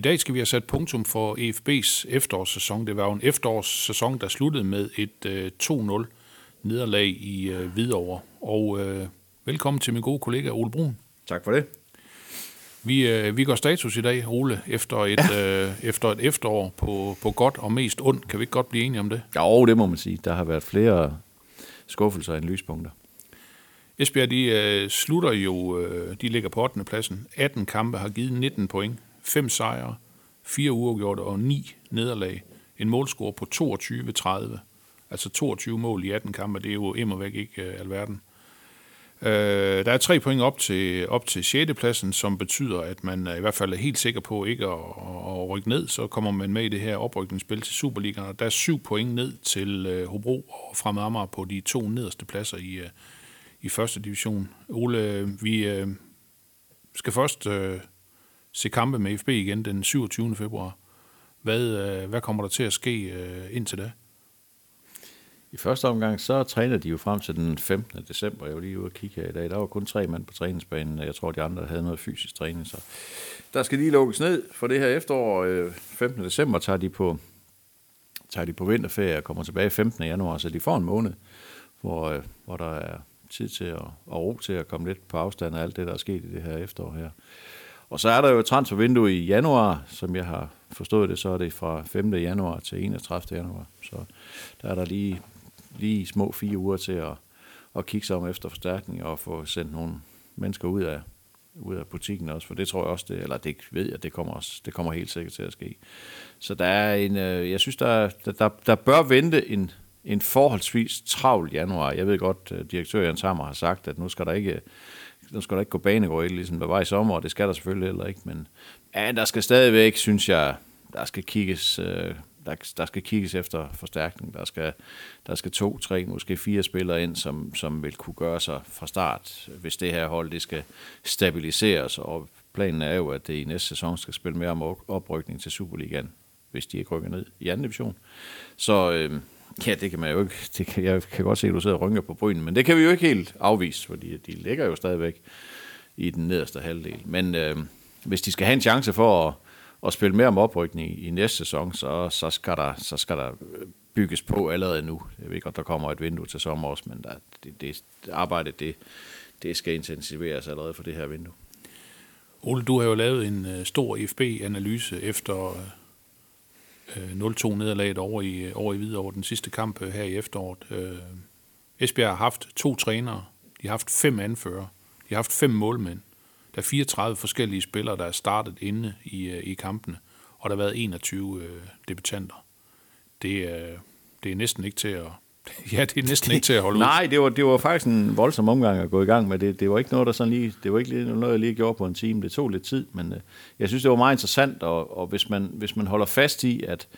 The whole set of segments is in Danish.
I dag skal vi have sat punktum for EFB's efterårssæson. Det var jo en efterårssæson, der sluttede med et øh, 2-0 nederlag i øh, Hvidovre. Og øh, velkommen til min gode kollega Ole Brun. Tak for det. Vi, øh, vi går status i dag, Ole, efter et, ja. øh, efter et efterår på, på godt og mest ondt. Kan vi ikke godt blive enige om det? Jo, det må man sige. Der har været flere skuffelser end lyspunkter. Esbjerg, de øh, slutter jo, øh, de ligger på 8. pladsen. 18 kampe har givet 19 point fem sejre, fire uafgjorte og ni nederlag. En målscore på 22-30. Altså 22 mål i 18 kampe, det er jo immer væk ikke øh, alverden. Øh, der er tre point op til, op til 6. pladsen, som betyder, at man i hvert fald er helt sikker på ikke at, at, at rykke ned. Så kommer man med i det her oprykningsspil til Superligaen, og der er syv point ned til øh, Hobro og Fremad Amager på de to nederste pladser i, øh, i første division. Ole, øh, vi øh, skal først øh, se kampe med FB igen den 27. februar. Hvad, øh, hvad kommer der til at ske øh, indtil da? I første omgang, så træner de jo frem til den 15. december. Jeg var lige ude og kigge her i dag. Der var kun tre mand på træningsbanen. Jeg tror, de andre havde noget fysisk træning. Så der skal lige lukkes ned for det her efterår. Øh, 15. december tager de på, tager de på vinterferie og kommer tilbage 15. januar. Så de får en måned, hvor, hvor der er tid til at, og ro til at komme lidt på afstand af alt det, der er sket i det her efterår her. Og så er der jo et transfervindue i januar, som jeg har forstået det, så er det fra 5. januar til 31. januar. Så der er der lige, lige små fire uger til at, at kigge sig om efter forstærkning og få sendt nogle mennesker ud af, ud af butikken også, for det tror jeg også, det, eller det ved jeg, det kommer, også, det kommer helt sikkert til at ske. Så der er en, øh, jeg synes, der, der, der bør vente en, en forholdsvis travl januar. Jeg ved godt, øh, direktør Jens Hammer har sagt, at nu skal der ikke nu skal der ikke gå banegård ligesom der var i sommer, og det skal der selvfølgelig heller ikke, men ja, der skal stadigvæk, synes jeg, der skal kigges, øh, der, der skal kigges efter forstærkning. Der skal, der skal to, tre, måske fire spillere ind, som, som vil kunne gøre sig fra start, hvis det her hold det skal stabiliseres, og planen er jo, at det i næste sæson skal spille mere om oprykning til Superligaen, hvis de ikke rykker ned i anden division. Så øh, Ja, det kan man jo ikke. Det kan, jeg kan godt se, at du sidder og rynker på brynen, men det kan vi jo ikke helt afvise, fordi de ligger jo stadigvæk i den nederste halvdel. Men øh, hvis de skal have en chance for at, at spille mere om oprykning i, i næste sæson, så, så, skal der, så skal der bygges på allerede nu. Jeg ved godt, der kommer et vindue til sommer også, men der, det, det, arbejdet det, det skal intensiveres allerede for det her vindue. Ole, du har jo lavet en øh, stor FB-analyse efter øh, 0-2 nederlaget over i, over i Hvidovre, den sidste kamp øh, her i efteråret. Øh, Esbjerg har haft to trænere, de har haft fem anfører, de har haft fem målmænd. Der er 34 forskellige spillere, der er startet inde i, øh, i kampene, og der har været 21 øh, debutanter. Det, øh, det er næsten ikke til at, ja, det er næsten ikke til at holde ud. Nej, det var, det var faktisk en voldsom omgang at gå i gang med. Det, det var ikke noget, der sådan lige, det var ikke noget, jeg lige gjorde på en time. Det tog lidt tid, men øh, jeg synes, det var meget interessant, og, og hvis, man, hvis man holder fast i, at,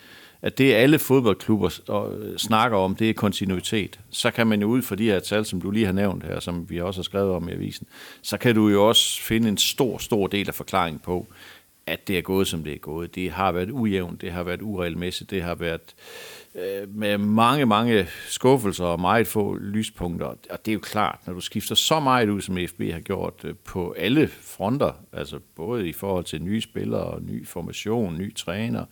at det alle fodboldklubber og, øh, snakker om, det er kontinuitet, så kan man jo ud fra de her tal, som du lige har nævnt her, som vi også har skrevet om i avisen, så kan du jo også finde en stor, stor del af forklaringen på, at det er gået, som det er gået. Det har været ujævnt, det har været uregelmæssigt, det har været øh, Øh, med mange, mange skuffelser og meget få lyspunkter. Og det er jo klart, når du skifter så meget ud, som FB har gjort øh, på alle fronter, altså både i forhold til nye spillere, ny formation, ny træner,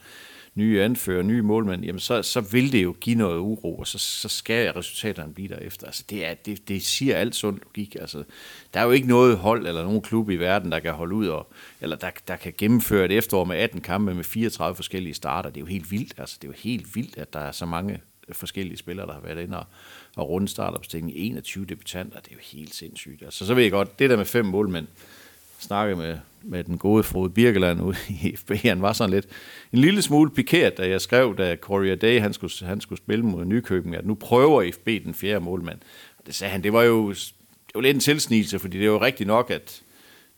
nye anfører, nye målmænd, jamen så, så vil det jo give noget uro, og så, så skal resultaterne blive derefter. Altså det, er, det, det siger alt sund logik. Altså, der er jo ikke noget hold eller nogen klub i verden, der kan holde ud, og, eller der, der kan gennemføre et efterår med 18 kampe med 34 forskellige starter. Det er jo helt vildt. Altså, det er jo helt vildt, at der er så mange forskellige spillere, der har været inde og, og runde startopstilling. 21 debutanter, det er jo helt sindssygt. Altså, så ved jeg godt, det der med fem målmænd, snakke med, med den gode Frode Birkeland ude i FB. Han var sådan lidt en lille smule pikeret, da jeg skrev, da Corey Day han skulle, han skulle spille mod Nykøbing, at nu prøver FB den fjerde målmand. Og det sagde han, det var jo, det var lidt en tilsnigelse, fordi det er jo rigtigt nok, at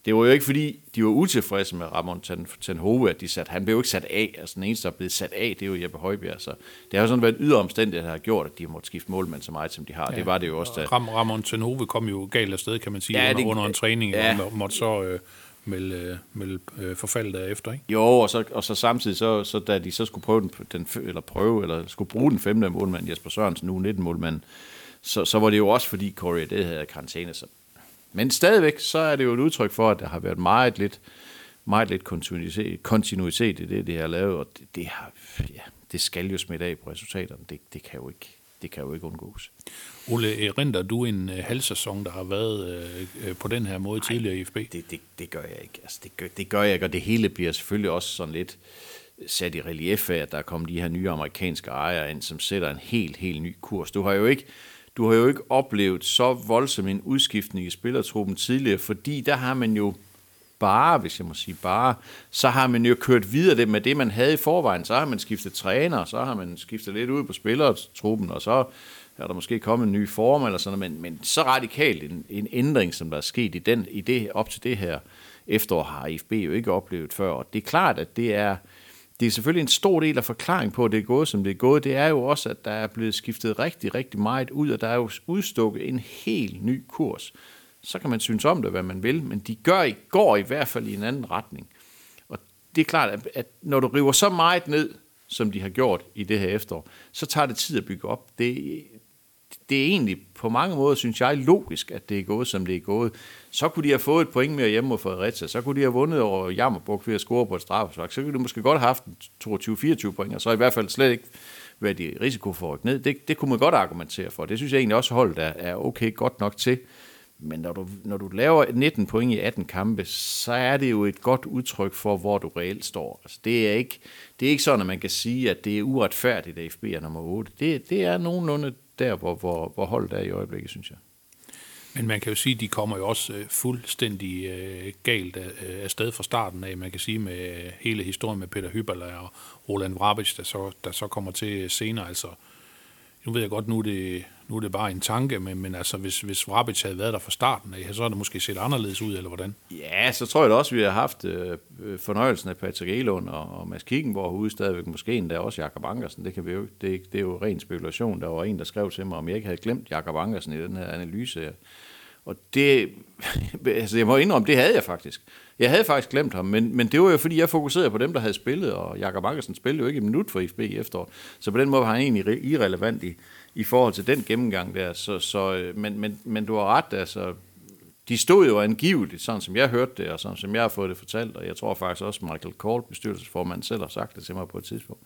det var jo ikke fordi, de var utilfredse med Ramon Ten, Tenhove, at de satte, han blev jo ikke sat af, altså den eneste, der er blevet sat af, det er jo Jeppe Højbjerg, så det har jo sådan været ydre omstændighed, der har gjort, at de måtte skifte målmand så meget, som de har. Ja. Det var det jo også, da, Ram, Ramon Tenove kom jo galt afsted, kan man sige, Ja, ja, det- under, under en træning, ja. og måtte så øh, melde, øh, melde øh, forfald. Ikke? Jo, og så, og så samtidig, så, så da de så skulle prøve, den, den, eller prøve, eller skulle bruge den femte målmand, Jesper Sørensen, nu 19 målmand, så, så var det jo også fordi Corey det havde karantæne. Så. Men stadigvæk, så er det jo et udtryk for, at der har været meget lidt, meget lidt kontinuitet, kontinuitet i det, det har lavet, og det, det, har, ja, det skal jo smitte af på resultaterne. Det, det, kan jo ikke, det kan jo ikke undgås. Ole, erindrer du en øh, halv sæson, der har været øh, øh, på den her måde tidligere i FB? Det, det, det gør jeg ikke. Altså, det, gør, det gør jeg ikke, og det hele bliver selvfølgelig også sådan lidt sat i relief af, at der er kommet de her nye amerikanske ejere ind, som sætter en helt, helt ny kurs. Du har jo ikke, du har jo ikke oplevet så voldsom en udskiftning i spillertruppen tidligere, fordi der har man jo bare, hvis jeg må sige bare, så har man jo kørt videre det med det, man havde i forvejen. Så har man skiftet træner, så har man skiftet lidt ud på spillertruppen, og så er der måske kommet en ny form eller sådan noget, men, men så radikalt en, en ændring, som der er sket i, den, i det, op til det her efterår, har IFB jo ikke oplevet før. Og det er klart, at det er, det er selvfølgelig en stor del af forklaring på, at det er gået, som det er gået. Det er jo også, at der er blevet skiftet rigtig, rigtig meget ud, og der er jo udstukket en helt ny kurs. Så kan man synes om det, hvad man vil, men de gør, går i hvert fald i en anden retning. Og det er klart, at, at når du river så meget ned, som de har gjort i det her efterår, så tager det tid at bygge op. Det, det er egentlig på mange måder, synes jeg, logisk, at det er gået, som det er gået. Så kunne de have fået et point mere hjemme mod Fredericia. Så kunne de have vundet over Jammerburg ved at score på et straffespark. Så kunne de måske godt have haft 22-24 point, og så i hvert fald slet ikke været i risiko for at rykke ned. Det, det kunne man godt argumentere for. Det synes jeg egentlig også holdet er, er okay godt nok til. Men når du, når du laver 19 point i 18 kampe, så er det jo et godt udtryk for, hvor du reelt står. Altså, det, er ikke, det er ikke sådan, at man kan sige, at det er uretfærdigt, at FB er nummer 8. Det, det er nogenlunde der, hvor, hvor, hvor holdet er i øjeblikket, synes jeg. Men man kan jo sige, at de kommer jo også øh, fuldstændig øh, galt af, øh, sted fra starten af. Man kan sige med øh, hele historien med Peter Hyberler og Roland Vrabic, der så, der så kommer til øh, senere. Altså, nu ved jeg godt, nu er det, nu er det bare en tanke, men, men altså, hvis, hvis Vrabic havde været der fra starten af, så er det måske set anderledes ud, eller hvordan? Ja, så tror jeg da også, at vi har haft øh, fornøjelsen af Patrick Elund og, og Mads Kikkenborg ude stadigvæk. Måske endda også Jakob Ankersen. Det, kan vi jo, det, det er jo ren spekulation. Der var en, der skrev til mig, om jeg ikke havde glemt Jakob Ankersen i den her analyse. Og det, altså jeg må indrømme, det havde jeg faktisk. Jeg havde faktisk glemt ham, men, men det var jo fordi, jeg fokuserede på dem, der havde spillet, og Jakob Ankersen spillede jo ikke et minut for FB i efteråret. Så på den måde var han egentlig irrelevant i, i forhold til den gennemgang der. Så, så, øh, men, men, men du har ret, altså, de stod jo angiveligt, sådan som jeg hørte det, og sådan som jeg har fået det fortalt, og jeg tror faktisk også, Michael Kohl, bestyrelsesformanden, selv har sagt det til mig på et tidspunkt.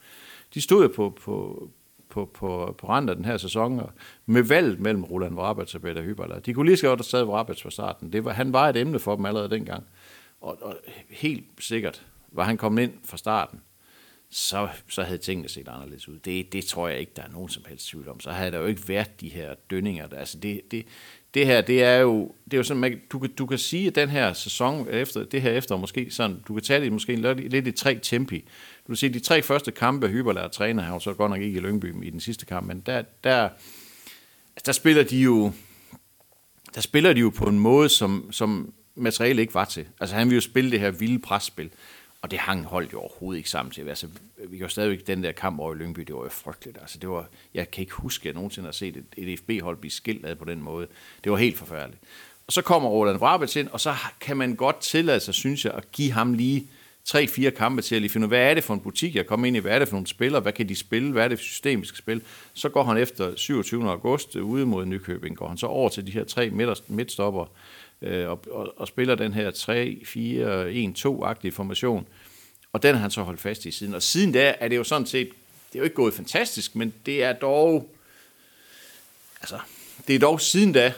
De stod jo på, på, på, på, på randen af den her sæson, og med valget mellem Roland Vrabats og Peter Hyberler. De kunne lige så godt have taget Vrabats fra starten. Det var, han var et emne for dem allerede dengang. Og, og helt sikkert var han kommet ind fra starten, så, så havde tingene set anderledes ud. Det, det tror jeg ikke, der er nogen som helst tvivl om. Så havde der jo ikke været de her dønninger. Der. Altså det, det, det her, det er jo, det er jo sådan, man, du, kan- du kan sige, at den her sæson, efter, det her efter, måske sådan, du kan tage det måske lidt, lidt i tre tempi. Du kan sige, de tre første kampe, Hyberler træner, han så godt nok ikke i Lyngby i den sidste kamp, men der, der, altså, der spiller de jo, der spiller de jo på en måde, som, som materialet ikke var til. Altså han ville jo spille det her vilde presspil, og det hang holdt jo overhovedet ikke sammen til. Altså, vi kan jo stadigvæk den der kamp over i Lyngby, det var jo frygteligt. Altså, det var, jeg kan ikke huske, at jeg nogensinde har set et, et FB-hold blive skilt ad på den måde. Det var helt forfærdeligt. Og så kommer Roland Vrabets ind, og så kan man godt tillade sig, synes jeg, at give ham lige tre-fire kampe til at lige finde ud hvad er det for en butik, jeg kommer ind i, hvad er det for nogle spillere, hvad kan de spille, hvad er det for system, vi skal spille. Så går han efter 27. august øh, ude mod Nykøbing, går han så over til de her tre midter- midtstopper øh, og, og, og spiller den her 3-4-1-2-agtige formation. Og den har han så holdt fast i siden. Og siden da er det jo sådan set, det er jo ikke gået fantastisk, men det er dog, altså, det er dog siden da,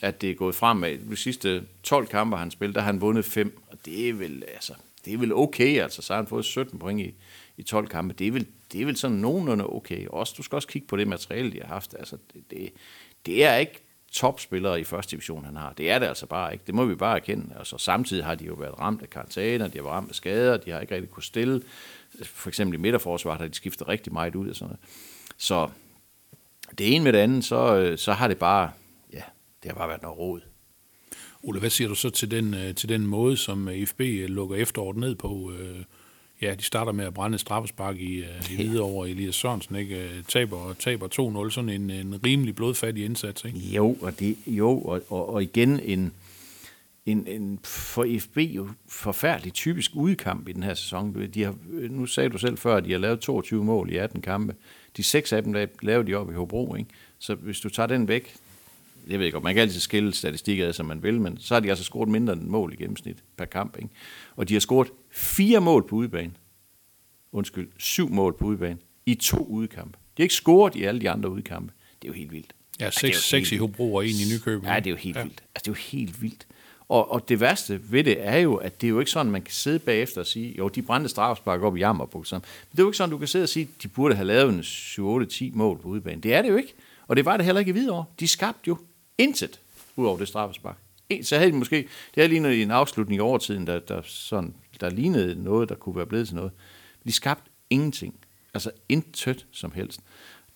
at det er gået fremad. De sidste 12 kampe, han spillede, der har han vundet 5, og det er vel, altså, det er vel okay, altså, så har han fået 17 point i, i 12 kampe. Det er vel, det er vel sådan nogenlunde okay. Også, du skal også kigge på det materiale, de har haft. Altså, det, det, det er ikke topspillere i første division, han har. Det er det altså bare ikke. Det må vi bare erkende. Altså, samtidig har de jo været ramt af karantæner, de har været ramt af skader, de har ikke rigtig kunne stille. For eksempel i midterforsvaret har de skiftet rigtig meget ud og sådan noget. Så det ene med det andet, så, øh, så har det bare, ja, det har bare været noget råd. Ole, hvad siger du så til den, øh, til den måde, som øh, FB lukker efteråret ned på? Øh, Ja, de starter med at brænde et straffespark i, øh, i Hvidovre. Elias Sørensen ikke? Øh, taber, taber 2-0. Sådan en, en rimelig blodfattig indsats. Ikke? Jo, og, det, jo, og, og, og igen en, en, en for FB jo forfærdelig typisk udkamp i den her sæson. De har, nu sagde du selv før, at de har lavet 22 mål i 18 kampe. De seks af dem lavede de op i Hobro. Ikke? Så hvis du tager den væk, jeg ved ikke, man kan altid skille statistikker af, som man vil, men så har de altså scoret mindre end mål i gennemsnit per kamp. Ikke? Og de har scoret fire mål på udebane. Undskyld, syv mål på udebane i to udkampe. De har ikke scoret i alle de andre udkampe. Det er jo helt vildt. Ja, Altså, er seks, jo seks i Hobro og en i Nykøbing. Ja, det er jo helt Ja. vildt. Altså, det er jo helt vildt. Og, og det værste ved det er jo, at det er jo ikke sådan, man kan sidde bagefter og sige, jo, de brændte straffespark op i Jammerburg. Men det er jo ikke sådan, du kan sidde og sige, de burde have lavet en 7-8-10 mål på udebane. Det er det jo ikke. Og det var det heller ikke i Hvidovre. De skabte jo intet ud over det straffespark. Så havde de måske, det havde lignet en afslutning i overtiden, der, der, sådan, der lignede noget, der kunne være blevet til noget. De skabte ingenting. Altså intet som helst.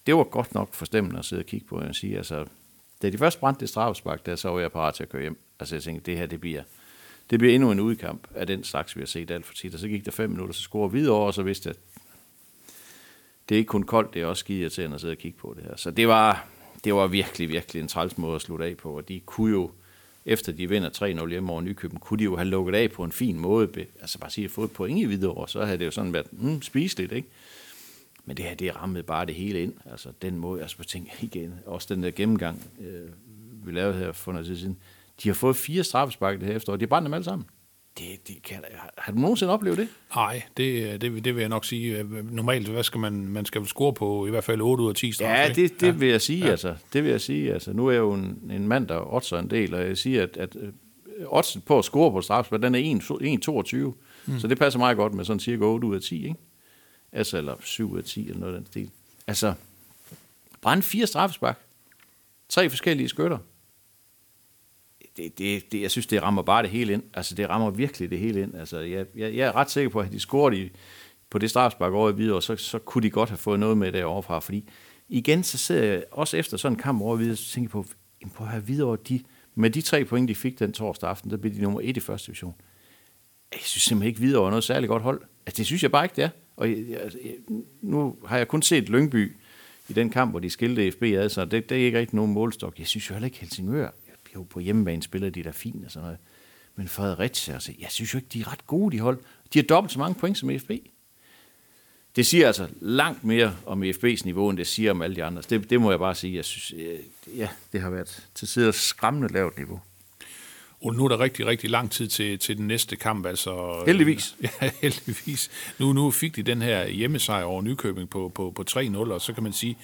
Det var godt nok forstemmende at sidde og kigge på, jeg sige. Altså, da de først brændte det straffespark, der så var jeg parat til at køre hjem. Altså jeg tænkte, det her, det bliver, det bliver endnu en udkamp af den slags, vi har set alt for tit. Og så gik der fem minutter, så scorede videre og så vidste jeg, at det er ikke kun koldt, det er også skide irriterende at sidde og kigge på det her. Så det var, det var virkelig, virkelig en træls måde at slutte af på, og de kunne jo, efter de vinder 3-0 hjemme over Nykøben, kunne de jo have lukket af på en fin måde. Altså bare sige, at få et point i videre, så havde det jo sådan været mm, spiseligt, ikke? Men det her, det rammede bare det hele ind. Altså den måde, altså på ting igen, også den der gennemgang, øh, vi lavede her for noget tid siden. De har fået fire straffespark det her efterår, de brændte dem alle sammen. Det, det kan, har, du nogensinde oplevet det? Nej, det, det, det vil jeg nok sige. Øh, Normalt, hvad skal man, man skal score på i hvert fald 8 ud af 10 straffe, Ja, det, det vil jeg sige, ja. altså. Det vil jeg sige, altså. Nu er jeg jo en, en mand, der oddser en del, og jeg siger, at, at øh, oddsen på at score på straffespark, den er 1,22. Mm. Så det passer meget godt med sådan cirka 8 ud af 10, ikke? Altså, eller 7 ud af 10, eller noget af den stil. Altså, brænd fire straffespark. Tre forskellige skytter. Det, det, det, jeg synes, det rammer bare det hele ind. Altså, det rammer virkelig det hele ind. Altså, jeg, jeg, jeg er ret sikker på, at de scorede i, på det strafspark over i videre, så, så kunne de godt have fået noget med deroverfra. fordi igen, så sidder jeg også efter sådan en kamp over i videre, så tænker jeg på, jamen, på at have videre, de, med de tre point, de fik den torsdag aften, der blev de nummer et i første division. Jeg synes simpelthen ikke, videre er noget særligt godt hold. Altså, det synes jeg bare ikke, det er. Og jeg, jeg, altså, nu har jeg kun set Lyngby i den kamp, hvor de skilte FB ad, så det, det er ikke rigtig nogen målstok. Jeg synes jo heller ikke Helsingør. Jo, på hjemmebane spiller de der fint og sådan noget. Men Fredericia, altså, jeg synes jo ikke, de er ret gode, de hold. De har dobbelt så mange point som FB. Det siger altså langt mere om FB's niveau, end det siger om alle de andre. Det, det må jeg bare sige. Jeg synes, øh, ja, det har været til tider skræmmende lavt niveau. Og nu er der rigtig, rigtig lang tid til, til den næste kamp. Altså, Heldigvis. Ja, heldigvis. Nu, nu fik de den her hjemmesejr over Nykøbing på, på, på 3-0, og så kan man sige,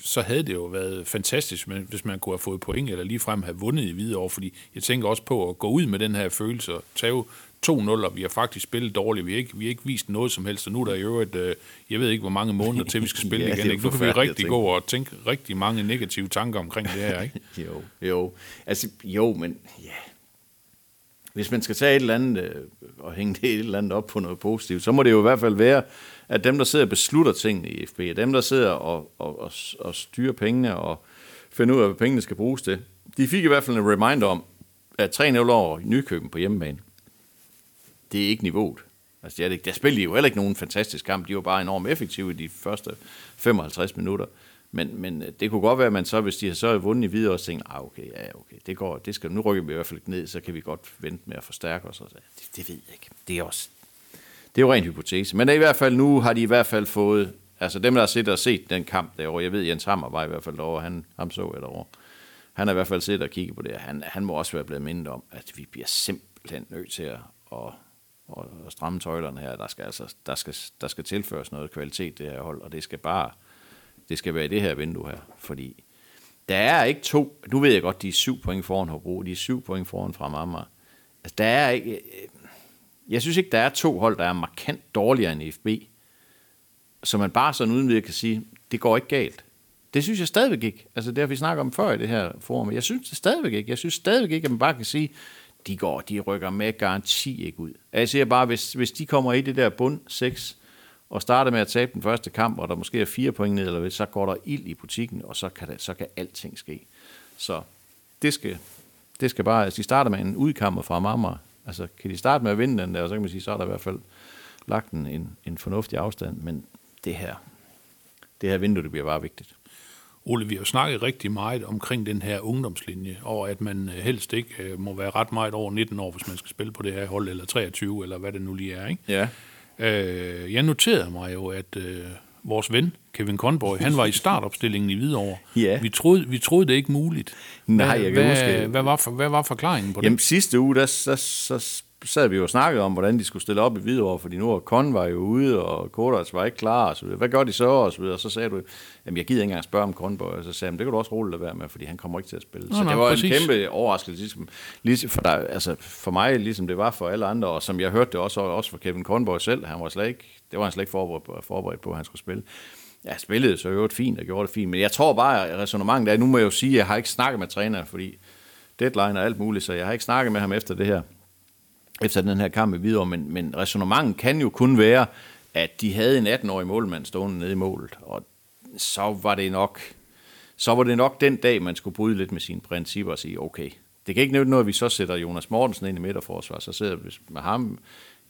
så havde det jo været fantastisk, hvis man kunne have fået point, eller ligefrem have vundet i Hvidovre, fordi jeg tænker også på at gå ud med den her følelse og tage 2-0, og vi har faktisk spillet dårligt. Vi har ikke, vi har ikke vist noget som helst, og nu er der i øvrigt, øh, jeg ved ikke, hvor mange måneder til, vi skal spille Ja, igen. Ikke? Nu kan vi rigtig gå og tænke rigtig mange negative tanker omkring det her, ikke? Jo, jo. Altså, jo, men ja. Hvis man skal tage et eller andet øh, og hænge det et eller andet op på noget positivt, så må det jo i hvert fald være, at dem, der sidder og beslutter tingene i FB, dem, der sidder og, og, og, og styrer pengene og finder ud af, hvad pengene skal bruges til, de fik i hvert fald en reminder om, at 3-0 over i Nykøben på hjemmebane, det er ikke niveauet. Altså, det er det ikke. der spillede jo heller ikke nogen fantastisk kamp. De var bare enormt effektive i de første 55 minutter. Men, men øh, det kunne godt være, at man så, hvis de har så vundet i videre, og tænkte, ah, okay, ja, okay, det går, det skal, nu rykker vi i hvert fald ned, så kan vi godt vente med at forstærke os. Og så, det, det ved jeg ikke. Det er også, det er jo ren hypotese. Men i hvert fald nu har de i hvert fald fået, altså dem, der har siddet og set den kamp derovre, jeg ved, Jens Hammer var i hvert fald derovre, han, ham så jeg derovre. Han har i hvert fald siddet og kigget på det, han, han må også være blevet mindet om, at vi bliver simpelthen nødt til at, at, at, at stramme tøjlerne her. Der skal, altså, der, skal, der skal tilføres noget kvalitet det her hold, og det skal bare, det skal være i det her vindue her, fordi der er ikke to, nu ved jeg godt, de er syv point foran Hobro, de er syv point foran fra Amager. Altså, der er ikke, øh, jeg synes ikke, der er to hold, der er markant dårligere end FB, så man bare sådan uden videre kan sige, det går ikke galt. Det synes jeg stadigvæk ikke. Altså det har vi snakket om før i det her forum. Jeg synes det stadigvæk ikke. Jeg synes stadigvæk ikke, at man bare kan sige, de går, de rykker med garanti ikke ud. Jeg siger bare, hvis, hvis de kommer i det der bund 6, og starter med at tabe den første kamp, og der måske er fire point ned, eller hvad, så går der ild i butikken, og så kan, det, så kan alting ske. Så det skal, Det skal bare, altså, de starter med en udkammer fra Marmar. Altså, kan de starte med at vinde den der, så kan man sige, så er der i hvert fald lagt en, en, en fornuftig afstand. Men det her, det her vindue, det bliver bare vigtigt. Ole, vi har jo snakket rigtig meget omkring den her ungdomslinje, og at man øh, helst ikke øh, må være ret meget over 19 år, hvis man skal spille på det her hold, eller 23, eller hvad det nu lige er. Ikke? Ja. Øh, jeg noterede mig jo, at øh, vores ven, Kevin Conboy, han var i startopstillingen i Hvidovre. Ja. Vi troede, vi troede det ikke muligt. Nej, hvad, jeg kan hvad, huske- Hvad var, for, hvad var forklaringen på Jamen det? sidste uge, der, der, så sad vi jo og snakkede om, hvordan de skulle stille op i Hvidovre, fordi nu var Kon var jo ude, og Kodas var ikke klar, og så videre. Hvad gør de så? Og så, videre. og så sagde du, jamen jeg gider ikke engang spørge om Konborg, og så sagde "Men det kan du også roligt lade være med, fordi han kommer ikke til at spille. Nå, så nej, det var præcis. en kæmpe overraskelse, ligesom, ligesom for, dig, altså for mig, ligesom det var for alle andre, og som jeg hørte det også, også for Kevin Konborg selv, han var slet ikke, det var han slet ikke forberedt på, forberedt på at han skulle spille. Jeg spillede så jo fint og gjorde det fint, men jeg tror bare, at resonemanget er, nu må jeg jo sige, at jeg har ikke snakket med træneren, fordi deadline og alt muligt, så jeg har ikke snakket med ham efter det her efter den her kamp i Hvidovre, men, men resonemanget kan jo kun være, at de havde en 18-årig målmand stående nede i målet, og så var det nok så var det nok den dag, man skulle bryde lidt med sine principper og sige, okay, det kan ikke nytte noget, at vi så sætter Jonas Mortensen ind i midterforsvar, så sidder vi med ham,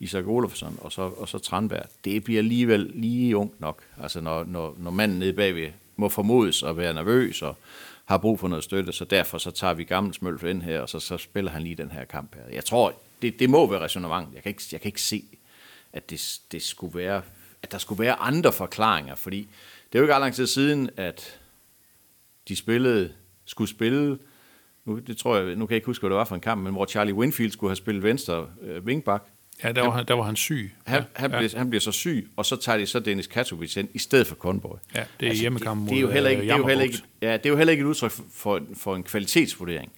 Isak Olofsson og så, og så Tranberg. Det bliver alligevel lige ungt nok, altså når, når, når manden nede bagved må formodes at være nervøs og har brug for noget støtte, så derfor så tager vi gammel smølf ind her, og så, så spiller han lige den her kamp her. Jeg tror, det, det må være resonemang. Jeg kan ikke, jeg kan ikke se, at det, det skulle være, at der skulle være andre forklaringer, fordi det er jo ikke ret lang tid siden, at de spillede, skulle spille, nu, det tror jeg, nu kan jeg ikke huske, hvad det var for en kamp, men hvor Charlie Winfield skulle have spillet venstre øh, wingback. Ja, der var, han, der var han syg. Han, han, ja. bliver, han bliver så syg, og så tager de så Dennis Katovic ind, i stedet for Conboy. Ja, det er hjemmekamp det, det, er jo heller ikke, øh, det, er jo heller ikke, ja, det er jo heller ikke et udtryk for, for, for en kvalitetsvurdering.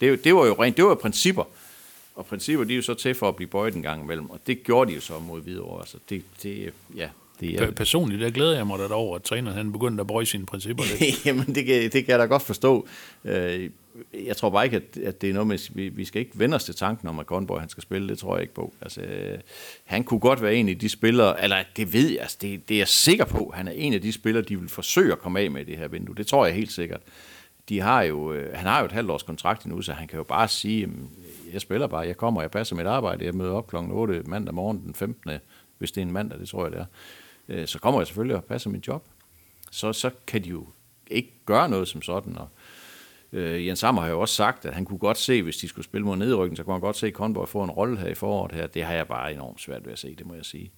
Det, det var jo rent, det var jo principper. Og principper, de er jo så til for at blive bøjet en gang imellem, og det gjorde de jo så mod Hvidovre. Altså, det, det, ja, det er, Per- Personligt, der glæder jeg mig da over, at træneren han begyndte at bøje sine principper lidt. Jamen, det kan, det kan jeg da godt forstå. Øh, Jeg tror bare ikke, at, at det er noget med, vi, vi skal ikke vende os til tanken om, at Grønborg han skal spille. Det tror jeg ikke på. Altså, øh, han kunne godt være en af de spillere, eller det ved jeg, altså, det, det er jeg sikker på. Han er en af de spillere, de vil forsøge at komme af med i det her vindue. Det tror jeg helt sikkert. De har jo, øh, han har jo et halvt års kontrakt endnu, så han kan jo bare sige, "Jamen, jeg spiller bare, jeg kommer, jeg passer mit arbejde, jeg møder op kl. 8 mandag morgen den 15. Hvis det er en mandag, det tror jeg det er. Øh, så kommer jeg selvfølgelig og passer mit job så, så kan de jo ikke gøre noget som sådan. Og, øh, Jens Sammer har jo også sagt, at han kunne godt se, hvis de skulle spille mod nedrykken, så kunne han godt se, at Conboy få en rolle her i foråret her. Det har jeg bare enormt svært ved at se, det må jeg sige.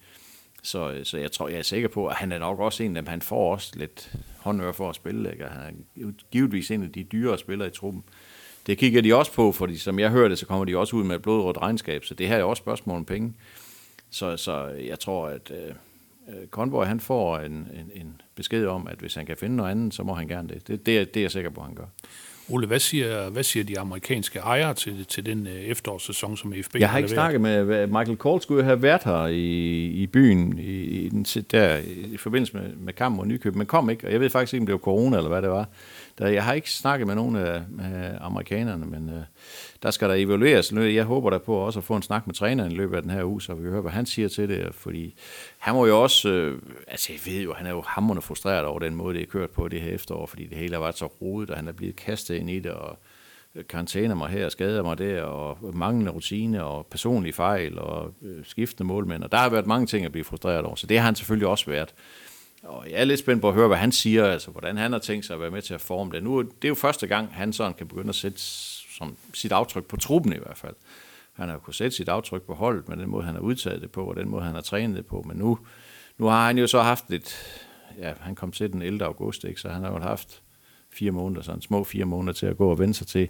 Så, øh, så jeg tror, jeg er sikker på, at han er nok også en af dem, han får også lidt håndør for at spille. Ikke? Han er givetvis en af de dyre spillere i truppen. Det kigger de også på, fordi som jeg hørte, så kommer de også ud med et blodrødt regnskab, så det her er også spørgsmål om penge. Så, så jeg tror, at øh, øh, Conboy, han får en, en, en besked om, at hvis han kan finde noget andet, så må han gerne det. Det, det, er, det er jeg sikker på, at han gør. Ole, hvad siger, hvad siger de amerikanske ejere til, til den øh, efterårssæson, som FB Jeg har ikke leveret? snakket med Michael Kohl, skulle have været her i, i byen i, i, den, der, i forbindelse med, med kampen mod Nykøb, men kom ikke, og jeg ved faktisk ikke, om det var corona eller hvad det var. Der, jeg har ikke snakket med nogen af, af amerikanerne, men øh, der skal der evalueres. Nu- Jeg håber der på også at få en snak med træneren i løbet af den her uge, så vi hører, hvad han siger til det, fordi han må jo også, øh, altså jeg ved jo, han er jo hammerende frustreret over den måde, det er kørt på det her efterår, fordi det hele har været så rodet, og han er blevet kastet ind i det, og øh, karantæner mig her, skader mig der, og manglende rutine, og personlige fejl, og øh, skiftende målmænd. Og der har været mange ting at blive frustreret over, så det har han selvfølgelig også været. Og jeg er lidt spændt på at høre, hvad han siger, altså hvordan han har tænkt sig at være med til at forme det. Nu, det er jo første gang, han sådan kan begynde at sætte som sit aftryk på truppen i hvert fald. Han har jo kunnet sætte sit aftryk på holdet med den måde, han har udtaget det på, og den måde, han har trænet det på. Men nu, nu har han jo så haft lidt... Ja, han kom til den 11. august, ikke? så han har jo haft fire måneder, sådan små fire måneder til at gå og vende sig til,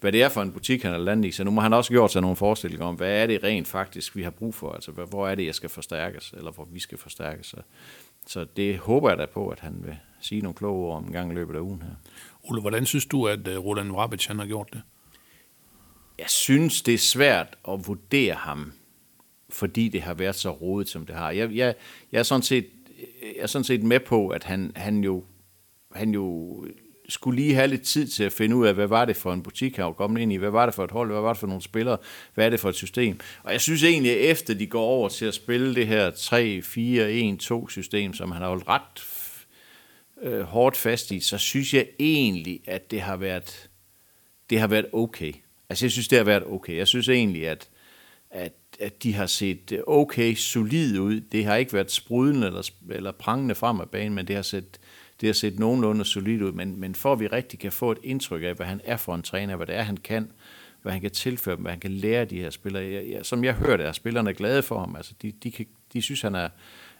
hvad det er for en butik, han er landet i. Så nu må han også gjort sig nogle forestillinger om, hvad er det rent faktisk, vi har brug for? Altså, hvor er det, jeg skal forstærkes, eller hvor vi skal forstærkes? Så, så det håber jeg da på, at han vil sige nogle kloge ord om en gang i løbet af ugen her. Ole, hvordan synes du, at øh, Roland Vrabic han har gjort det? Jeg synes, det er svært at vurdere ham, fordi det har været så rodet, som det har. Jeg, jeg, jeg, er, sådan set, jeg er sådan set med på, at han, han, jo, han jo skulle lige have lidt tid til at finde ud af, hvad var det for en butik, han var kommet ind i, hvad var det for et hold, hvad var det for nogle spillere, hvad er det for et system. Og jeg synes egentlig, at efter de går over til at spille det her 3-4-1-2 system, som han har holdt ret øh, hårdt fast i, så synes jeg egentlig, at det har været, det har været okay. Altså, jeg synes, det har været okay. Jeg synes egentlig, at, at, at de har set øh, okay solid ud. Det har ikke været sprudende eller, eller prangende frem af banen, men det har set, det har set nogenlunde solidt ud. Men, men for at vi rigtig kan få et indtryk af, hvad han er for en træner, hvad det er, han kan, hvad han kan tilføre dem, hvad han kan lære de her spillere. Jeg, jeg, som jeg hørte, er spillerne glade for ham. Altså, de, de, kan, de synes, han er,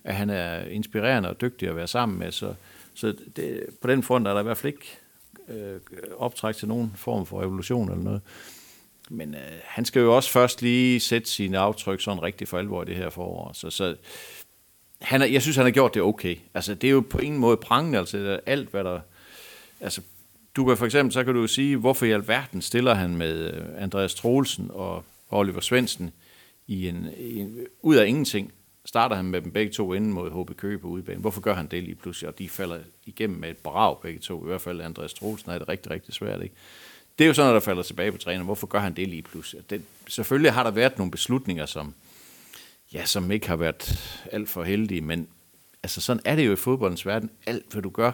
at han er inspirerende og dygtig at være sammen med. Så, så det, på den front er der i hvert fald ikke øh, optræk til nogen form for evolution eller noget. Men øh, han skal jo også først lige sætte sine aftryk sådan rigtig for alvor i det her forår. Så, så han er, jeg synes, han har gjort det okay. Altså, det er jo på en måde prangende, altså alt, hvad der... Altså, du kan for eksempel, så kan du sige, hvorfor i alverden stiller han med øh, Andreas Troelsen og Oliver Svendsen i en, i en, ud af ingenting starter han med dem begge to inden mod HB Køge på udebane. Hvorfor gør han det lige pludselig? Og de falder igennem med et brag begge to. I hvert fald Andreas Troelsen er det rigtig, rigtig svært. Ikke? Det er jo sådan, at der falder tilbage på træner. Hvorfor gør han det lige pludselig? Det, selvfølgelig har der været nogle beslutninger, som, ja, som ikke har været alt for heldige, men altså sådan er det jo i fodboldens verden. Alt, hvad du gør,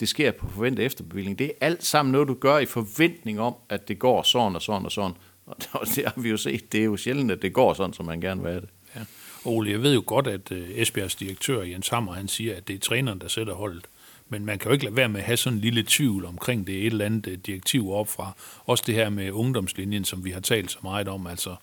det sker på forventet efterbevilling. Det er alt sammen noget, du gør i forventning om, at det går sådan og sådan og sådan. Og det har vi jo set. Det er jo sjældent, at det går sådan, som man gerne vil have det. Ja. Ole, jeg ved jo godt, at øh, Esbjergs direktør Jens Hammer, han siger, at det er træneren, der sætter holdet. Men man kan jo ikke lade være med at have sådan en lille tvivl omkring det et eller andet øh, direktiv direktiv opfra. Også det her med ungdomslinjen, som vi har talt så meget om. Altså,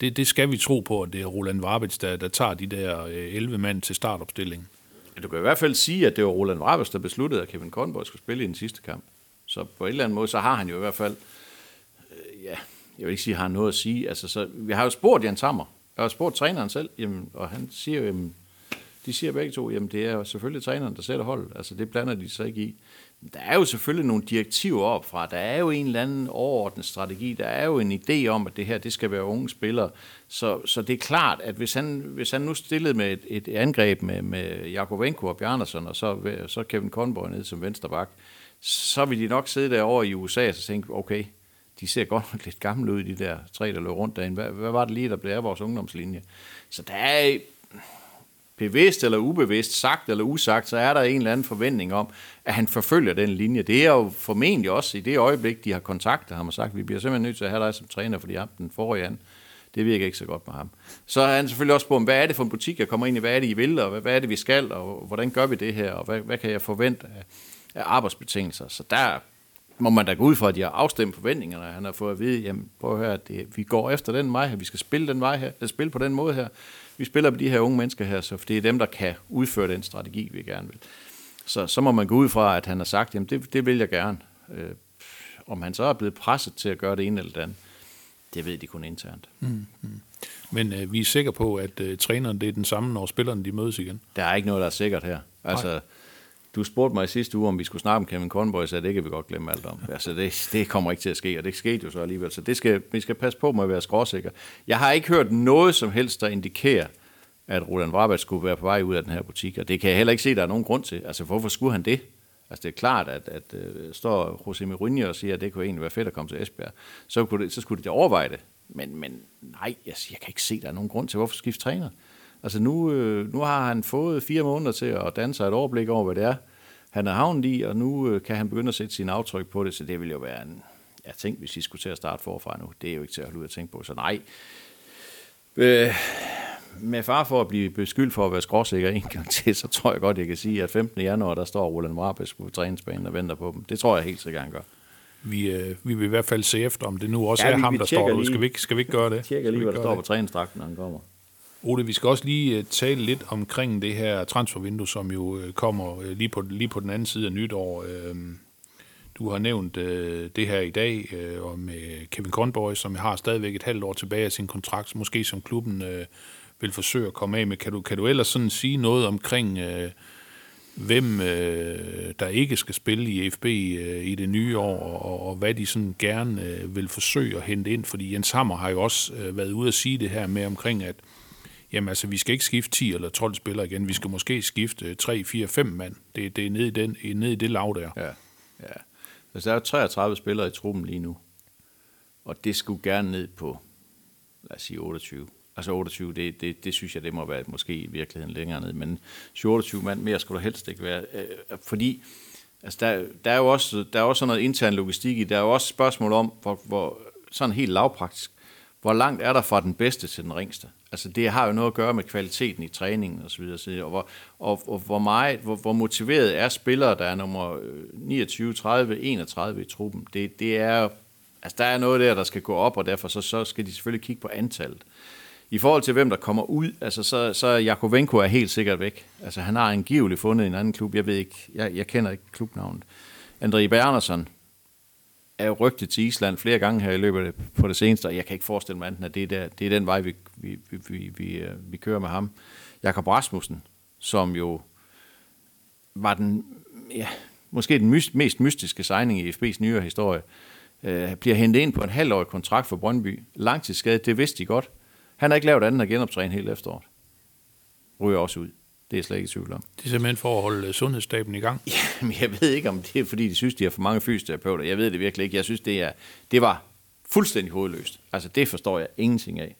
det, det skal vi tro på, at det er Roland Varbits, der, der tager de der øh, 11 mand til startopstillingen. Ja, du kan i hvert fald sige, at det var Roland Varbits, der besluttede, at Kevin Kornborg skulle spille i den sidste kamp. Så på en eller anden måde, så har han jo i hvert fald, øh, ja, jeg vil ikke sige, at han har noget at sige. Altså, så, vi har jo spurgt Jens Tammer, jeg har spurgt træneren selv, jamen, og han siger jo, jamen, de siger begge to, jamen det er selvfølgelig træneren, der sætter hold. Altså det blander de sig ikke i. Der er jo selvfølgelig nogle direktiver op fra. Der er jo en eller anden overordnet strategi. Der er jo en idé om, at det her det skal være unge spillere. Så, så det er klart, at hvis han, hvis han nu stillede med et, et angreb med, med Jakovenko og Bjarnason, og så, så Kevin Conboy ned som vensterbak, så vil de nok sidde derovre i USA og tænke, okay, de ser godt nok lidt gamle ud, de der tre, der løb rundt derinde. Hvad, hvad var det lige, der blev af vores ungdomslinje? Så der er bevidst eller ubevidst, sagt eller usagt, så er der en eller anden forventning om, at han forfølger den linje. Det er jo formentlig også i det øjeblik, de har kontaktet ham og sagt, vi bliver simpelthen nødt til at have dig som træner, fordi ham den forrige an, det virker ikke så godt med ham. Så har han selvfølgelig også spurgt, hvad er det for en butik, jeg kommer ind i, hvad er det, I vil, og hvad er det, vi skal, og hvordan gør vi det her, og hvad, hvad kan jeg forvente af, af arbejdsbetingelser. Så der må man da gå ud fra, at de har afstemt forventningerne. Han har fået at vide, jamen prøv at høre, det, vi går efter den vej her, vi skal spille den vej her, spille på den måde her. Vi spiller med de her unge mennesker her, så det er dem, der kan udføre den strategi, vi gerne vil. Så, så må man gå ud fra, at han har sagt, jamen det, det vil jeg gerne. Øh, om han så er blevet presset til at gøre det ene eller det andet, det ved de kun internt. Mm, mm. Men øh, vi er sikre på, at øh, træneren det er den samme, når spillerne de mødes igen? Der er ikke noget, der er sikkert her. Altså, Nej du spurgte mig i sidste uge, om vi skulle snakke om Kevin Conboy, så det kan vi godt glemme alt om. Altså, det, det kommer ikke til at ske, og det skete jo så alligevel. Så det skal, vi skal passe på med at være skråsikre. Jeg har ikke hørt noget som helst, der indikerer, at Roland Rabat skulle være på vej ud af den her butik, og det kan jeg heller ikke se, at der er nogen grund til. Altså, hvorfor skulle han det? Altså, det er klart, at, at uh, står José Mourinho og siger, at det kunne egentlig være fedt at komme til Esbjerg, så, kunne det, så skulle de overveje det. Men, men nej, jeg, jeg kan ikke se, at der er nogen grund til, hvorfor skifte træner. Altså nu, øh, nu har han fået fire måneder til at danne sig et overblik over, hvad det er, han er havnet i, og nu øh, kan han begynde at sætte sin aftryk på det, så det vil jo være en, jeg tænkte, hvis I skulle til at starte forfra nu, det er jo ikke til at holde ud at tænke på, så nej. Øh, med far for at blive beskyldt for at være skråsikker en gang til, så tror jeg godt, jeg kan sige, at 15. januar, der står Roland Marabes på træningsbanen og venter på dem. Det tror jeg helt sikkert, han gør. Vi, øh, vi vil i hvert fald se efter, om det nu også ja, er vi, ham, vi der står derude. Skal vi, ikke, skal vi ikke gøre det? Vi tjekker lige, hvad der står på træningsdragten, når han kommer. Ole, vi skal også lige øh, tale lidt omkring det her transfervindue, som jo øh, kommer øh, lige på, lige på den anden side af nytår. Øhm, du har nævnt det her i dag og med Kevin Conboy, som har stadigvæk et halvt år tilbage af sin kontrakt, måske som klubben vil forsøge at komme af med. Kan du, kan du ellers sådan sige noget omkring, hvem der ikke skal spille i FB i det nye år, og, og hvad de sådan gerne vil forsøge at hente ind? Fordi Jens Hammer har jo også været ude at sige det her med omkring, at jamen altså, vi skal ikke skifte 10 eller 12 spillere igen. Vi skal måske skifte 3, 4, 5 mand. Det, det er nede i, den, nede i det lav der. Ja, ja. Altså, der er 33 spillere i truppen lige nu. Og det skulle gerne ned på, lad os sige 28. Altså 28, det, det, det synes jeg, det må være måske i virkeligheden længere ned. Men 28 mand mere skulle der helst ikke være. Øh, øh, fordi altså der, der, er jo også, der er også noget intern logistik i. Der er jo også spørgsmål om, hvor, hvor sådan helt lavpraktisk, hvor langt er der fra den bedste til den ringste? Altså det har jo noget at gøre med kvaliteten i træningen og så videre, så videre. og, hvor, og, og hvor, meget, hvor, hvor motiveret er spillere, der er nummer 29, 30, 31 i truppen. Det, det er, altså der er noget der, der skal gå op, og derfor så, så skal de selvfølgelig kigge på antallet. I forhold til hvem der kommer ud, altså så, så Jakovenko er helt sikkert væk. Altså han har angiveligt fundet en anden klub, jeg ved ikke, jeg, jeg kender ikke klubnavnet. André Bernersen er jo rygtet til Island flere gange her i løbet af på det seneste, og jeg kan ikke forestille mig andet, at det er, der, det er den vej, vi, vi, vi, vi, vi, vi øh, kører med ham. Jakob Rasmussen, som jo var den, ja, måske den mest mystiske signing i FB's nyere historie, øh, bliver hentet ind på en halvårig kontrakt for Brøndby. Langtidsskade, det vidste de godt. Han har ikke lavet andet end at genoptræne hele efteråret. Ryger også ud. Det er jeg slet ikke i tvivl om. Det er simpelthen for at holde øh, sundhedsstaben i gang. Jamen, jeg ved ikke, om det er, fordi de synes, de har for mange fysioterapeuter. Jeg ved det virkelig ikke. Jeg synes, det, er, det var fuldstændig hovedløst. Altså, det forstår jeg ingenting af.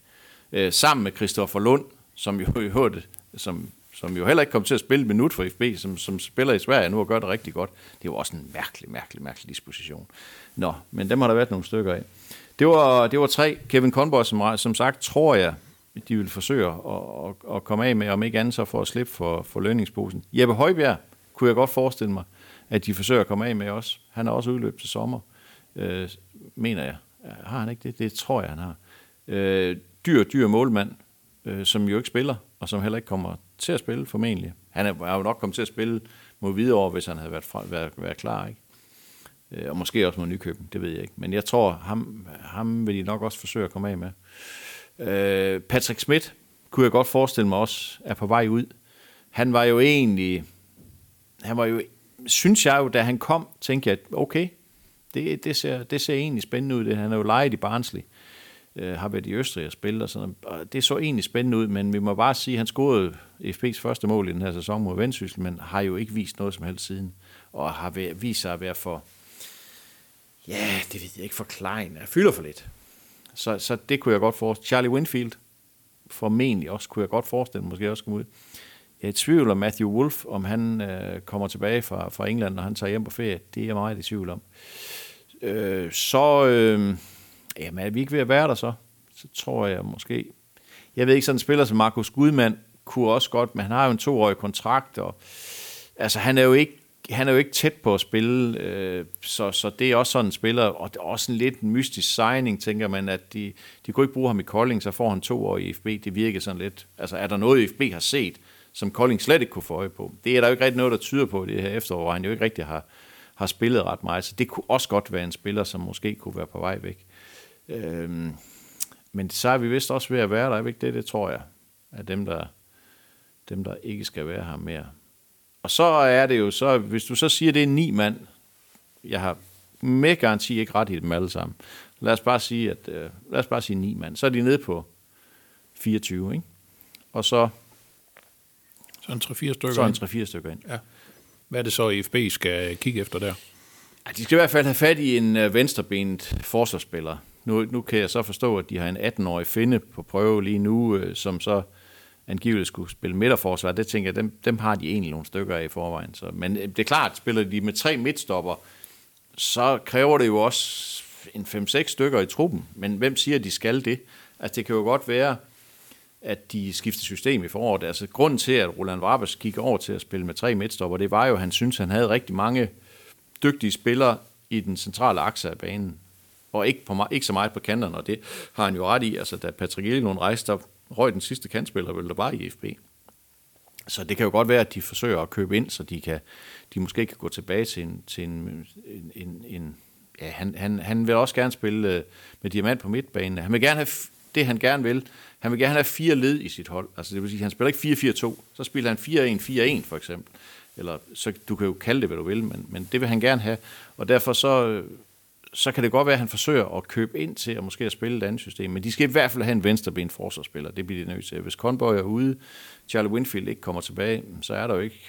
Øh, sammen med Christoffer Lund, som jo i hørte, som, som jo heller ikke kom til at spille minut for FB, som, som spiller i Sverige nu og gør det rigtig godt. Det var også en mærkelig, mærkelig, mærkelig disposition. Nå, men dem har der været nogle stykker af. Det var, det var tre. Kevin Conboy, som, som sagt, tror jeg, de vil forsøge at, at, at komme af med, om ikke andet så for at slippe for, for lønningsposen. Jeppe Højbjerg kunne jeg godt forestille mig, at de forsøger at komme af med også. Han har også udløb til sommer, øh, mener jeg. Har han ikke det? Det tror jeg, han har. Øh, dyr, dyr målmand, øh, som jo ikke spiller, og som heller ikke kommer til at spille formentlig. Han er, er jo nok kommet til at spille mod Hvidovre, hvis han havde været, fra, været, været klar, ikke? Øh, og måske også mod Nykøben, det ved jeg ikke. Men jeg tror, ham, ham vil de nok også forsøge at komme af med. Øh, Patrick Schmidt kunne jeg godt forestille mig også er på vej ud. Han var jo egentlig, han var jo, synes jeg jo, da han kom, tænkte jeg, okay, det, det, ser, det ser egentlig spændende ud. Han er jo lejet i Barnsley, øh, har været i Østrig og spillet og sådan og det så egentlig spændende ud, men vi må bare sige, at han scorede FB's første mål i den her sæson mod Vendsyssel, men har jo ikke vist noget som helst siden, og har vist sig at være for, ja, det ved jeg ikke, for klein. Jeg fylder for lidt. Så, så det kunne jeg godt forestille. Charlie Winfield, formentlig også, kunne jeg godt forestille mig, måske også komme ud. Jeg er i tvivl om Matthew Wolf, om han øh, kommer tilbage fra, fra England, når han tager hjem på ferie. Det er jeg meget i tvivl om. Øh, så, øh, jamen er vi ikke ved at være der så? Så tror jeg måske... Jeg ved ikke, sådan en spiller som Markus Gudmand kunne også godt, men han har jo en toårig kontrakt, og altså han er jo ikke han er jo ikke tæt på at spille, øh, så, så det er også sådan en spiller, og det er også en lidt mystisk signing, tænker man, at de, de kunne ikke bruge ham i Kolding, så får han to år i FB, det virker sådan lidt, altså er der noget, FB har set, som Kolding slet ikke kunne få øje på? Det er der jo ikke rigtig noget, der tyder på det her efterår, hvor han jo ikke rigtig har, har spillet ret meget, så det kunne også godt være en spiller, som måske kunne være på vej væk. Øh, men så er vi vist også ved at være der, ikke det? Det tror jeg, af dem, der, dem, der ikke skal være her mere. Og så er det jo så, hvis du så siger, det er ni mand, jeg har med garanti ikke ret i dem alle sammen. Lad os bare sige, at, øh, lad os bare sige ni mand. Så er de nede på 24, ikke? Og så... Så en 3-4 stykker Så en 3-4 stykker ind. Ja. Hvad er det så, FB skal kigge efter der? Ja, de skal i hvert fald have fat i en øh, venstrebenet forsvarsspiller. Nu, nu kan jeg så forstå, at de har en 18-årig finde på prøve lige nu, øh, som så angiveligt skulle spille midterforsvar, det tænker jeg, dem, dem har de egentlig nogle stykker af i forvejen. Så, men øh, det er klart, spiller de med tre midtstopper, så kræver det jo også en 5-6 stykker i truppen. Men hvem siger, at de skal det? Altså det kan jo godt være, at de skifter system i foråret. Altså grunden til, at Roland Varbes gik over til at spille med tre midtstopper, det var jo, at han synes, at han havde rigtig mange dygtige spillere i den centrale akse af banen. Og ikke, på, ikke så meget på kanterne, og det har han jo ret i. Altså da Patrick Ellund rejste op, røg den sidste kantspiller, vel der var i FB. Så det kan jo godt være, at de forsøger at købe ind, så de, kan, de måske kan gå tilbage til en... Til en, en, en, en ja, han, han, han vil også gerne spille øh, med diamant på midtbanen. Han vil gerne have det, han gerne vil. Han vil gerne have fire led i sit hold. Altså det vil sige, han spiller ikke 4-4-2. Så spiller han 4-1-4-1 for eksempel. Eller så du kan jo kalde det, hvad du vil, men, men det vil han gerne have. Og derfor så, øh, så kan det godt være, at han forsøger at købe ind til at måske at spille et andet system, men de skal i hvert fald have en venstreben forsvarsspiller, det bliver de nødt til. Hvis Conboy er ude, Charlie Winfield ikke kommer tilbage, så er der jo ikke,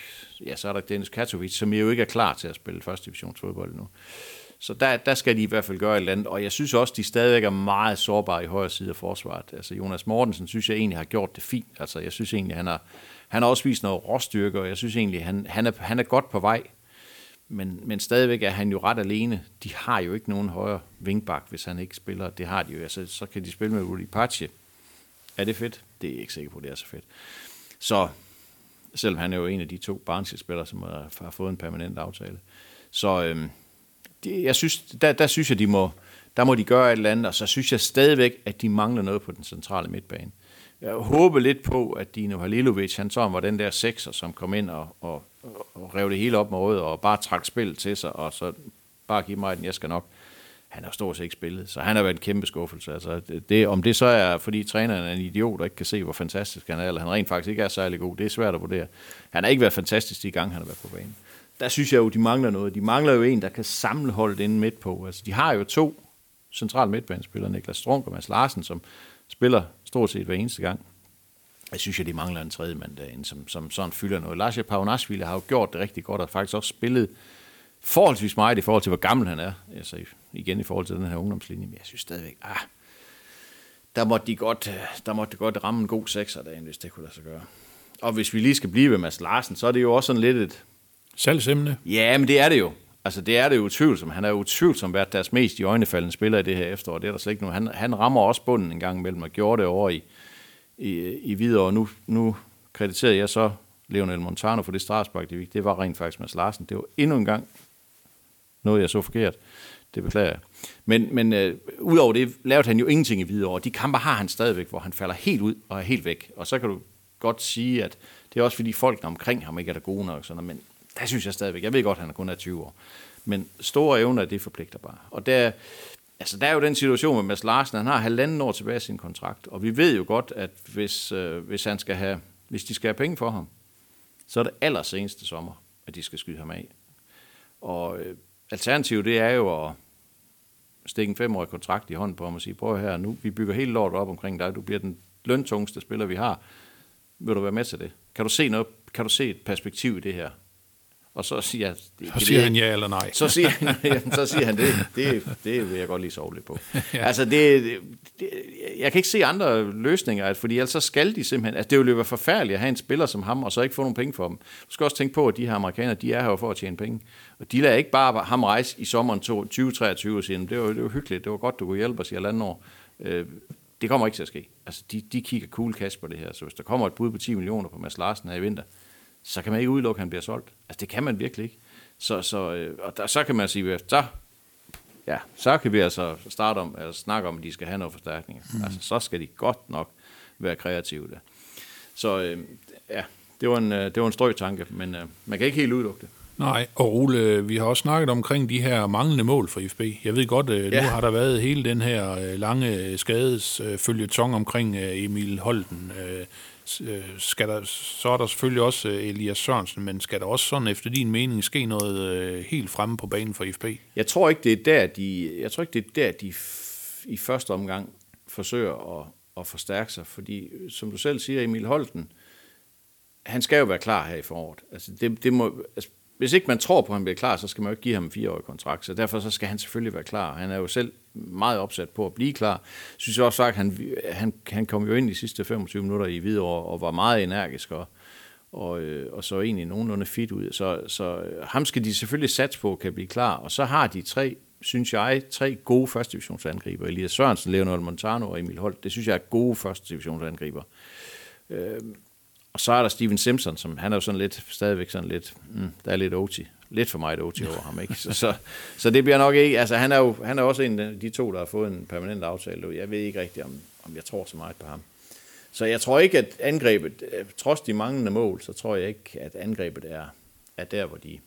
ja, så er der Dennis Katovic, som jo ikke er klar til at spille første divisionsfodbold nu. Så der, der skal de i hvert fald gøre et eller andet, og jeg synes også, de stadigvæk er meget sårbare i højre side af forsvaret. Altså Jonas Mortensen synes jeg egentlig har gjort det fint. Altså jeg synes egentlig, han har, han har også vist noget råstyrke, og jeg synes egentlig, han, han, er, han er godt på vej men, men stadigvæk er han jo ret alene. De har jo ikke nogen højre vingbak, hvis han ikke spiller. Det har de jo. Altså, så kan de spille med Rudy Pache. Er det fedt? Det er jeg ikke sikker på, det er så fedt. Så selvom han er jo en af de to barnskabsspillere, som har, har fået en permanent aftale. Så øhm, det, jeg synes, der, der synes jeg, de må, der må de gøre et eller andet, og så synes jeg stadigvæk, at de mangler noget på den centrale midtbane. Jeg håber lidt på, at Dino Halilovic, han så var den der sekser, som kom ind og, og, og rev det hele op med rød, og bare trak spillet til sig, og så bare give mig den, jeg skal nok. Han har stort set ikke spillet, så han har været en kæmpe skuffelse. Altså, det, det, om det så er, fordi træneren er en idiot, og ikke kan se, hvor fantastisk han er, eller han rent faktisk ikke er særlig god, det er svært at vurdere. Han har ikke været fantastisk de gange, han har været på banen. Der synes jeg jo, de mangler noget. De mangler jo en, der kan samle holdet inde midt på. Altså, de har jo to centrale midtbanespillere, Niklas Strunk og Mads Larsen, som spiller stort set hver eneste gang. Jeg synes, at de mangler en tredje mand derinde, som, som sådan fylder noget. Lars Paunasvili har jo gjort det rigtig godt, og faktisk også spillet forholdsvis meget i forhold til, hvor gammel han er. Altså igen i forhold til den her ungdomslinje, men jeg synes stadigvæk, ah, der måtte de godt, der måtte de godt ramme en god sekser derinde, hvis det kunne lade sig gøre. Og hvis vi lige skal blive ved Mads Larsen, så er det jo også sådan lidt et... Salgsemne. Ja, men det er det jo. Altså, det er det utvivlsomt. Han er utvivlsomt været deres mest i øjnefaldende spiller i det her efterår. Det er der slet ikke nu. Han, han rammer også bunden en gang imellem, og gjorde det over i, i, i videre. Nu, nu krediterede jeg så Leonel Montano for det strafspark, det, det var rent faktisk Mads Larsen. Det var endnu en gang noget, jeg så forkert. Det beklager jeg. Men, men øh, udover det lavede han jo ingenting i videre. De kampe har han stadigvæk, hvor han falder helt ud og er helt væk. Og så kan du godt sige, at det er også fordi folk omkring ham ikke er der gode nok. Sådan, men der synes jeg stadigvæk, jeg ved godt, at han er kun er 20 år. Men store evner, det forpligter bare. Og der, altså der er jo den situation med Mads Larsen, han har halvanden år tilbage af sin kontrakt. Og vi ved jo godt, at hvis, øh, hvis, han skal have, hvis de skal have penge for ham, så er det allerseneste sommer, at de skal skyde ham af. Og øh, alternativet, det er jo at stikke en femårig kontrakt i hånden på ham og sige, prøv her, nu, vi bygger hele lortet op omkring dig, du bliver den løntungste spiller, vi har. Vil du være med til det? Kan du se, noget, kan du se et perspektiv i det her? Og så siger, det, så siger det, han ja eller nej. Så siger, han, så siger han, det, det, det vil jeg godt lige sove lidt på. ja. Altså, det, det, jeg kan ikke se andre løsninger, fordi ellers så skal de simpelthen, altså det ville jo være forfærdeligt at have en spiller som ham, og så ikke få nogle penge for dem. Du skal også tænke på, at de her amerikanere, de er her for at tjene penge. Og de lader ikke bare ham rejse i sommeren 2023 og sige, det var, det var hyggeligt, det var godt, du kunne hjælpe os i et år. Øh, det kommer ikke til at ske. Altså, de, de kigger cool cash på det her, så hvis der kommer et bud på 10 millioner på Mads Larsen her i vinter, så kan man ikke udelukke, at han bliver solgt. Altså, det kan man virkelig ikke. Så, så, øh, og der, så kan man sige, at så, ja, så kan vi altså starte om, at snakke om, at de skal have noget forstærkning. Mm. Altså, så skal de godt nok være kreative der. Så øh, ja, det var en, øh, det var en strøg tanke, men øh, man kan ikke helt udelukke det. Nej, og Ole, vi har også snakket omkring de her manglende mål for IFB. Jeg ved godt, øh, ja. nu har der været hele den her lange skadesfølgetong omkring Emil Holden øh, Øh, skal der, så er der selvfølgelig også øh, Elias Sørensen, men skal der også sådan efter din mening ske noget øh, helt fremme på banen for IFB? Jeg tror ikke, det er der, de, jeg tror ikke, det er der, de i første omgang forsøger at, at forstærke sig, fordi som du selv siger, Emil Holten, han skal jo være klar her i foråret. Altså det, det må, altså hvis ikke man tror på, at han bliver klar, så skal man jo ikke give ham en fireårig kontrakt. Så derfor så skal han selvfølgelig være klar. Han er jo selv meget opsat på at blive klar. Jeg synes også, at han, han, han kom jo ind de sidste 25 minutter i Hvidovre og var meget energisk og, og, øh, og så egentlig nogenlunde fit ud. Så, så øh, ham skal de selvfølgelig satse på, kan blive klar. Og så har de tre, synes jeg, tre gode første divisionsangriber. Elias Sørensen, Leonel Montano og Emil Holt. Det synes jeg er gode første divisionsangriber. Øh, og så er der Steven Simpson, som han er jo sådan lidt, stadigvæk sådan lidt, mm, der er lidt OT. Lidt for meget OT over ham, ikke? Så, så, så, det bliver nok ikke, altså han er jo han er også en af de to, der har fået en permanent aftale. Jeg ved ikke rigtigt, om, om jeg tror så meget på ham. Så jeg tror ikke, at angrebet, trods de manglende mål, så tror jeg ikke, at angrebet er, er der, hvor de,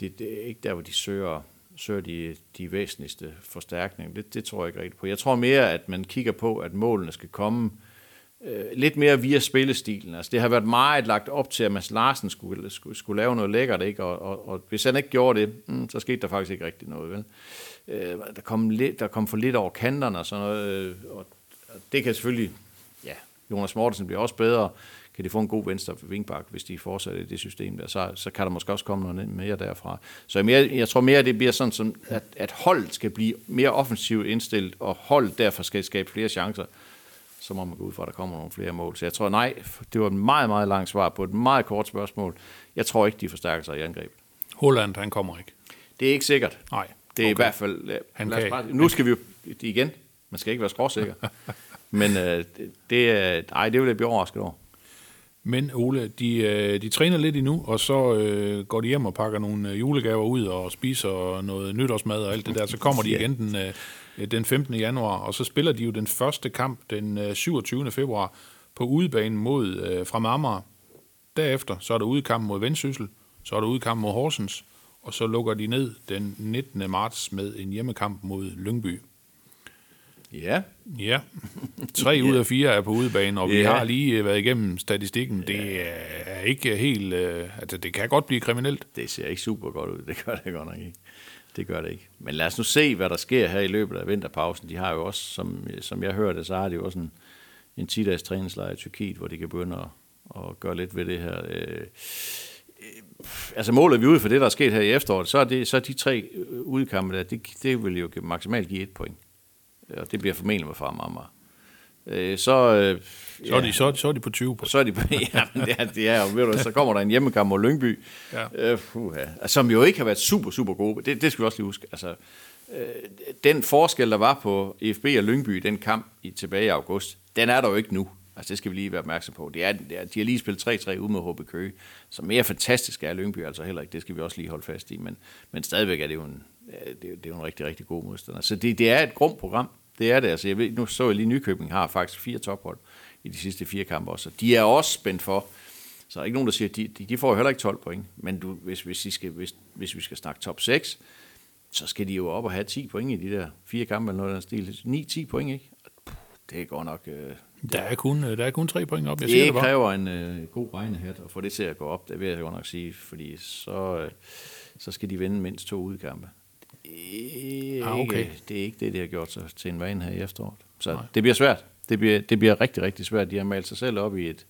det, det er ikke der, hvor de søger, søger de, de væsentligste forstærkninger. Det, det tror jeg ikke rigtigt på. Jeg tror mere, at man kigger på, at målene skal komme øh, Øh, lidt mere via spillestilen. Altså, det har været meget lagt op til, at Mads Larsen skulle, skulle, skulle lave noget lækkert, ikke? Og, og, og hvis han ikke gjorde det, mm, så skete der faktisk ikke rigtig noget. Vel? Øh, der, kom lidt, der kom for lidt over kanterne og sådan noget, øh, og, og det kan selvfølgelig, ja, Jonas Mortensen bliver også bedre, kan de få en god venstre vingbak, hvis de fortsætter i det system der, så, så kan der måske også komme noget mere derfra. Så jeg, jeg tror mere, at det bliver sådan, som, at, at holdet skal blive mere offensivt indstillet, og holdet derfor skal skabe flere chancer så må man gå ud fra, at der kommer nogle flere mål. Så jeg tror nej, det var et meget, meget langt svar på et meget kort spørgsmål. Jeg tror ikke, de forstærker sig i angrebet. Holland, han kommer ikke. Det er ikke sikkert. Nej. Det er i hvert fald... Han kan- bare, nu skal vi jo igen. Man skal ikke være skråsikker. Men øh, det, er... Nej, det vil jeg blive overrasket over. Men Ole, de, øh, de træner lidt endnu, og så øh, går de hjem og pakker nogle øh, julegaver ud og spiser noget nytårsmad og alt det der. Så kommer de igen den, øh, den 15. januar, og så spiller de jo den første kamp den øh, 27. februar på udebane mod øh, fra Amager. Derefter så er der udekamp mod Vendsyssel, så er der udekamp mod Horsens, og så lukker de ned den 19. marts med en hjemmekamp mod Lyngby. Ja, Ja, tre ud af fire er på udebane, og vi Ja. har lige øh, været igennem statistikken. Det er ikke helt... øh, Altså, det kan godt blive kriminelt. det ser ikke super godt ud. Det gør det godt nok ikke. Det gør det ikke. Men lad os nu se, hvad der sker her i løbet af vinterpausen. De har jo også, som, som jeg hørte, så har de jo også en, en 10-dages træningslejr i Tyrkiet, hvor de kan begynde at, at gøre lidt ved det her. Øh, altså målet vi ud for det, der er sket her i efteråret, så er, det, så er de tre udkampe der, det, det vil jo maksimalt give et point. Og det bliver formentlig med fra Amager. Øh, så, øh, Så, er de, så, så er de på 20 på. så er de på, ja, men det er, det er ved du, så kommer der en hjemmekamp mod Lyngby, Ja. øh, puha, som jo ikke har været super, super gode. Det, det skal vi også lige huske. Altså, øh, den forskel, der var på EFB og Lyngby i den kamp i, tilbage i august, den er der jo ikke nu. Altså, det skal vi lige være opmærksom på. Det er, det er, de har lige spillet 3-3 ude med HB Køge, så mere fantastisk er Lyngby altså heller ikke. Det skal vi også lige holde fast i. Men, men stadigvæk er det jo en, ja, det, er, det er jo en rigtig, rigtig god modstander. Så det, det er et grumt program. Det er det. Altså, jeg ved, nu så jeg lige, Nykøbing har faktisk fire tophold i de sidste fire kampe også. De er også spændt for. Så er der ikke nogen, der siger, at de, de, de får heller ikke 12 point. Men du, hvis, hvis, I skal, hvis, hvis vi skal snakke top 6, så skal de jo op og have 10 point i de der fire kampe eller noget af den stil. 9-10 point, ikke? Det er godt nok... Øh, Der er kun, øh, der er kun tre point op. Jeg siger det det bare. kræver en øh, god regnehat at få det til at gå op, det vil jeg godt nok sige, fordi så, øh, så skal de vinde mindst to udkampe. Det er, Ah, okay. ikke, det er ikke det, de har gjort sig til en vane her i efteråret. Så Nej. Det bliver svært. Det bliver, det bliver rigtig, rigtig svært. De har malet sig selv op i et,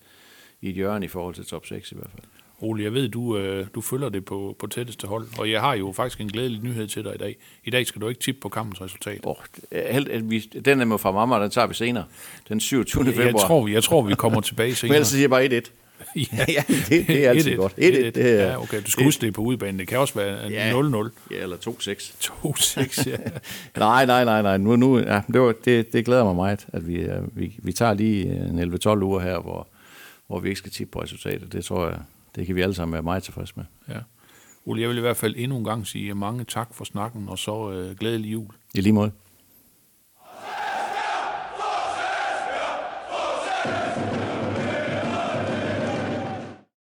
i et hjørne i forhold til top 6 i hvert fald. Ole, jeg ved, du, øh, du følger det på, på tætteste hold, og jeg har jo faktisk en glædelig nyhed til dig i dag. I dag skal du ikke tippe på kampens resultat. Oh, helt, at vi, den er med fra mamma, den tager vi senere. Den 27. februar. Jeg tror, jeg tror, vi kommer tilbage Men senere. ellers siger jeg bare 1-1. ja, det, det er altid 1-1. godt. 1-1, 1-1. det er- Ja, okay. Du skal huske det på udebane. Det kan også være Ja. 0-0. Ja, eller 2-6. 2-6, ja. Nej, nej, nej, nej. Nu, nu, ja, det, var, det, det glæder mig meget, at vi, øh, vi, vi tager lige en 11-12 uger her, hvor, hvor vi ikke skal tippe på resultatet. Det tror jeg, det kan vi alle sammen være meget tilfredse med. ja. Ole, jeg vil i hvert fald endnu en gang sige mange tak for snakken, og så øh, glædelig jul. I lige måde.